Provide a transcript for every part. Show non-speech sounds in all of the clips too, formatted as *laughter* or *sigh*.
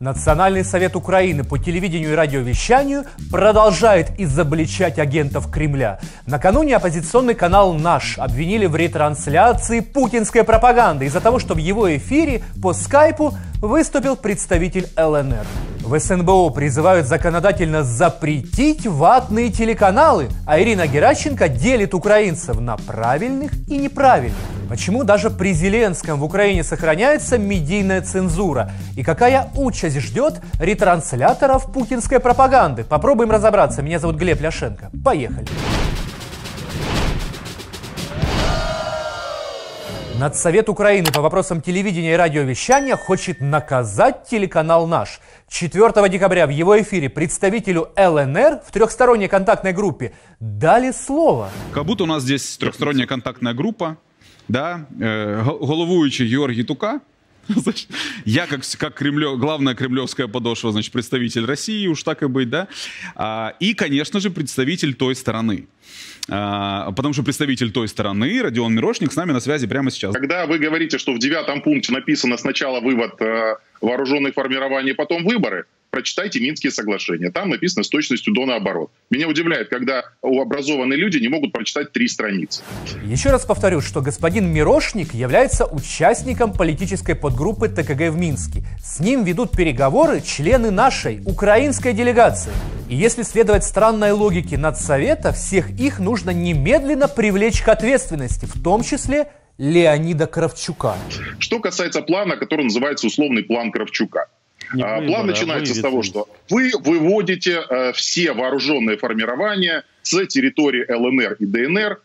Национальный совет Украины по телевидению и радиовещанию продолжает изобличать агентов Кремля. Накануне оппозиционный канал «Наш» обвинили в ретрансляции путинской пропаганды из-за того, что в его эфире по скайпу выступил представитель ЛНР. В СНБО призывают законодательно запретить ватные телеканалы, а Ирина Геращенко делит украинцев на правильных и неправильных. Почему даже при Зеленском в Украине сохраняется медийная цензура? И какая участь ждет ретрансляторов путинской пропаганды? Попробуем разобраться. Меня зовут Глеб Ляшенко. Поехали. Надсовет Украины по вопросам телевидения и радиовещания хочет наказать телеканал «Наш». 4 декабря в его эфире представителю ЛНР в трехсторонней контактной группе дали слово. Как будто у нас здесь трехсторонняя контактная группа, да, головуючий Георгий Тука, *laughs* я как, как кремлё, главная кремлевская подошва, значит, представитель России, уж так и быть, да. А, и, конечно же, представитель той стороны. А, потому что представитель той стороны, Родион Мирошник, с нами на связи прямо сейчас. Когда вы говорите, что в девятом пункте написано сначала вывод э, вооруженных формирований, потом выборы, прочитайте Минские соглашения. Там написано с точностью до наоборот. Меня удивляет, когда образованные люди не могут прочитать три страницы. Еще раз повторю, что господин Мирошник является участником политической подгруппы ТКГ в Минске. С ним ведут переговоры члены нашей украинской делегации. И если следовать странной логике надсовета, всех их нужно немедленно привлечь к ответственности, в том числе Леонида Кравчука. Что касается плана, который называется условный план Кравчука. Не а, План начинается с того, что вы выводите э, все вооруженные формирования с территории ЛНР и ДНР.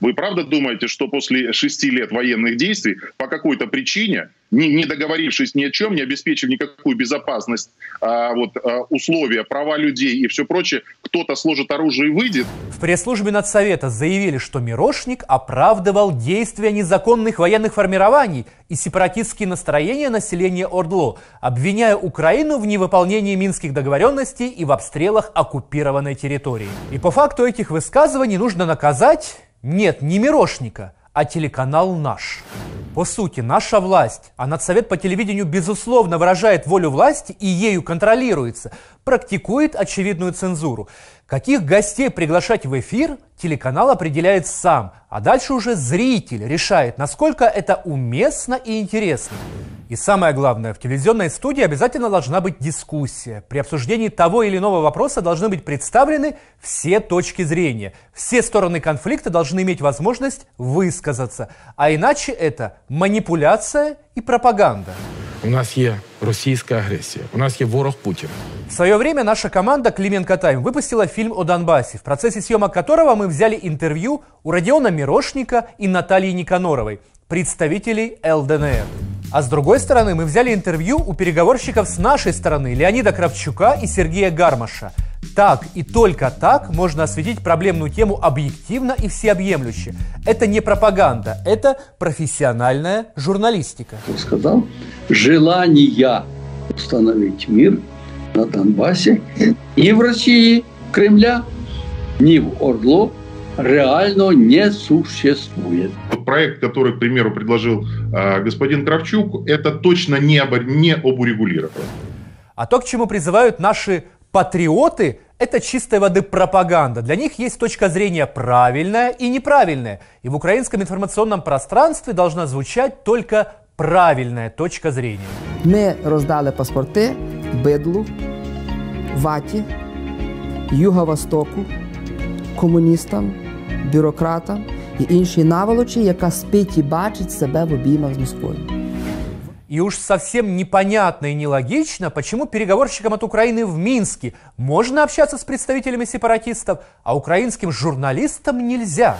Вы правда думаете, что после шести лет военных действий по какой-то причине не, не договорившись ни о чем, не обеспечив никакую безопасность, а, вот, а, условия, права людей и все прочее, кто-то сложит оружие и выйдет. В пресс-службе Надсовета заявили, что Мирошник оправдывал действия незаконных военных формирований и сепаратистские настроения населения Ордло, обвиняя Украину в невыполнении минских договоренностей и в обстрелах оккупированной территории. И по факту этих высказываний нужно наказать, нет, не Мирошника, а телеканал «Наш». По сути, наша власть, а надсовет по телевидению безусловно выражает волю власти и ею контролируется, практикует очевидную цензуру. Каких гостей приглашать в эфир, телеканал определяет сам, а дальше уже зритель решает, насколько это уместно и интересно. И самое главное, в телевизионной студии обязательно должна быть дискуссия. При обсуждении того или иного вопроса должны быть представлены все точки зрения. Все стороны конфликта должны иметь возможность высказаться. А иначе это манипуляция и пропаганда. У нас есть российская агрессия, у нас есть ворог Путин. В свое время наша команда Клименко Тайм выпустила фильм о Донбассе, в процессе съемок которого мы взяли интервью у Родиона Мирошника и Натальи Никаноровой, представителей ЛДНР. А с другой стороны, мы взяли интервью у переговорщиков с нашей стороны Леонида Кравчука и Сергея Гармаша. Так и только так можно осветить проблемную тему объективно и всеобъемлюще. Это не пропаганда, это профессиональная журналистика. Он сказал, желание установить мир на Донбассе ни в России, Кремля, ни в Ордло реально не существует. Проект, который, к примеру, предложил э, господин Кравчук, это точно не об, не об урегулировании. А то, к чему призывают наши патриоты, это чистой воды пропаганда. Для них есть точка зрения правильная и неправильная. И в украинском информационном пространстве должна звучать только правильная точка зрения. Мы раздали паспорти бидлу, ваті, Юго-Востоку, комуністам, бюрократам і іншій наволочі, яка спить і бачить себе в обіймах з Москвою. И уж совсем непонятно и нелогично, почему переговорщикам от Украины в Минске можно общаться с представителями сепаратистов, а украинским журналистам нельзя.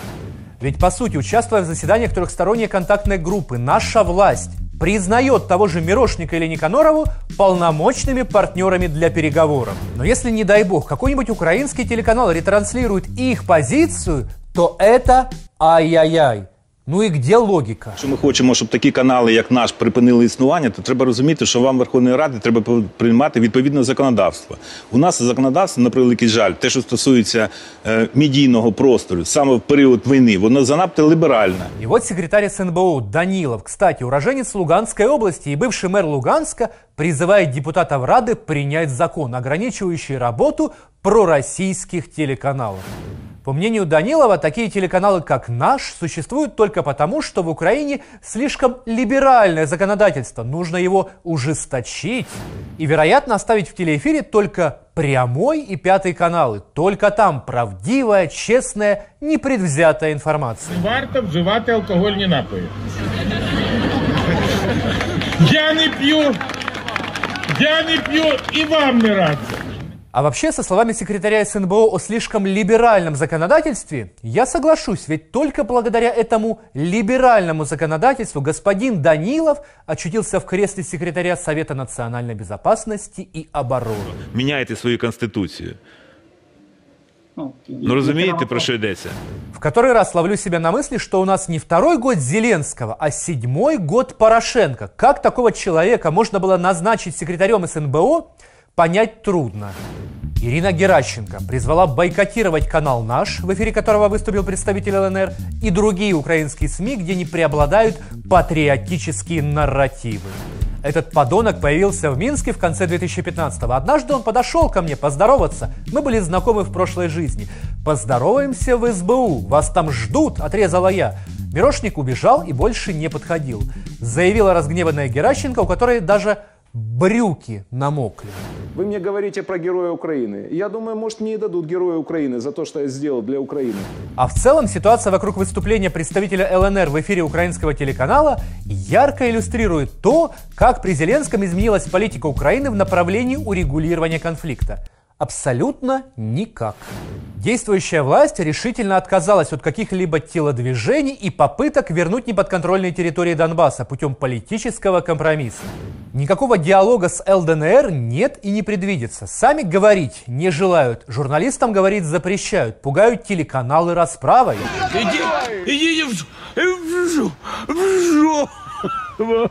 Ведь, по сути, участвуя в заседаниях трехсторонней контактной группы, наша власть признает того же Мирошника или Никанорову полномочными партнерами для переговоров. Но если, не дай бог, какой-нибудь украинский телеканал ретранслирует их позицию, то это ай-яй-яй. Ну і де логіка? Якщо ми хочемо, щоб такі канали, як наш, припинили існування, то треба розуміти, що вам Верховної Ради треба приймати відповідне законодавство. У нас законодавство, на превеликий жаль, те, що стосується е, медійного простору, саме в період війни, воно занадто ліберальне. И вот секретарь СНБО Данилов, кстати, уроженец Луганской области и бывший мэр Луганска, призывает депутатов Рады принять закон, ограничивающий работу пророссийских телеканалов. По мнению Данилова, такие телеканалы, как наш, существуют только потому, что в Украине слишком либеральное законодательство. Нужно его ужесточить. И, вероятно, оставить в телеэфире только прямой и пятый каналы. Только там правдивая, честная, непредвзятая информация. Варто вживати алкогольні напої. Я не п'ю, я не п'ю і вам не раджу. А вообще, со словами секретаря СНБО о слишком либеральном законодательстве, я соглашусь, ведь только благодаря этому либеральному законодательству господин Данилов очутился в кресле секретаря Совета национальной безопасности и обороны. Міняйте свою конституцію. Ну розумієте, про що йдеться? В который раз ловлю себя на мысли, что у нас не второй год Зеленского, а седьмой год Порошенко. Как такого человека можно было назначить секретарем СНБО, понять трудно. Ирина Геращенко призвала бойкотировать канал «Наш», в эфире которого выступил представитель ЛНР, и другие украинские СМИ, где не преобладают патриотические нарративы. Этот подонок появился в Минске в конце 2015-го. Однажды он подошел ко мне поздороваться. Мы были знакомы в прошлой жизни. «Поздороваемся в СБУ. Вас там ждут», — отрезала я. Мирошник убежал и больше не подходил. Заявила разгневанная Геращенко, у которой даже брюки намокли. Вы мне говорите про героя Украины. Я думаю, может, мне и дадут героя Украины за то, что я сделал для Украины. А в целом ситуация вокруг выступления представителя ЛНР в эфире украинского телеканала ярко иллюстрирует то, как при Зеленском изменилась политика Украины в направлении урегулирования конфликта. Абсолютно никак. Действующая власть решительно отказалась от каких-либо телодвижений и попыток вернуть неподконтрольные территории Донбасса путем политического компромисса. Никакого диалога с ЛДНР нет и не предвидится. Сами говорить не желают, журналистам говорить запрещают, пугают телеканалы расправой. Иди, иди в, в, в, в,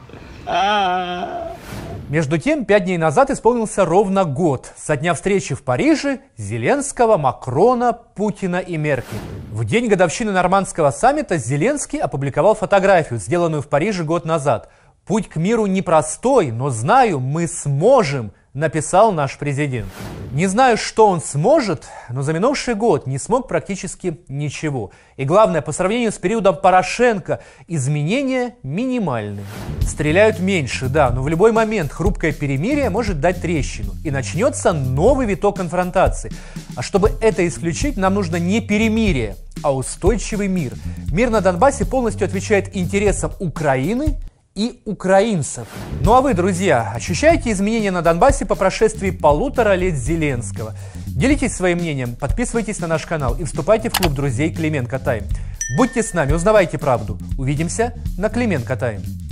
Между тем, пять дней назад исполнился ровно год со дня встречи в Париже Зеленского, Макрона, Путина и Меркель. В день годовщины нормандского саммита Зеленский опубликовал фотографию, сделанную в Париже год назад. «Путь к миру непростой, но знаю, мы сможем», написал наш президент. Не знаю, что он сможет, но за минувший год не смог практически ничего. И главное, по сравнению с периодом Порошенко, изменения минимальные. Стреляют меньше, да, но в любой момент хрупкое перемирие может дать трещину. И начнется новый виток конфронтации. А чтобы это исключить, нам нужно не перемирие, а устойчивый мир. Мир на Донбассе полностью отвечает интересам Украины и украинцев. Ну а вы, друзья, ощущаете изменения на Донбассе по прошествии полутора лет Зеленского? Делитесь своим мнением, подписывайтесь на наш канал и вступайте в клуб друзей Клименко Тайм. Будьте с нами, узнавайте правду. Увидимся на Клименко Тайм.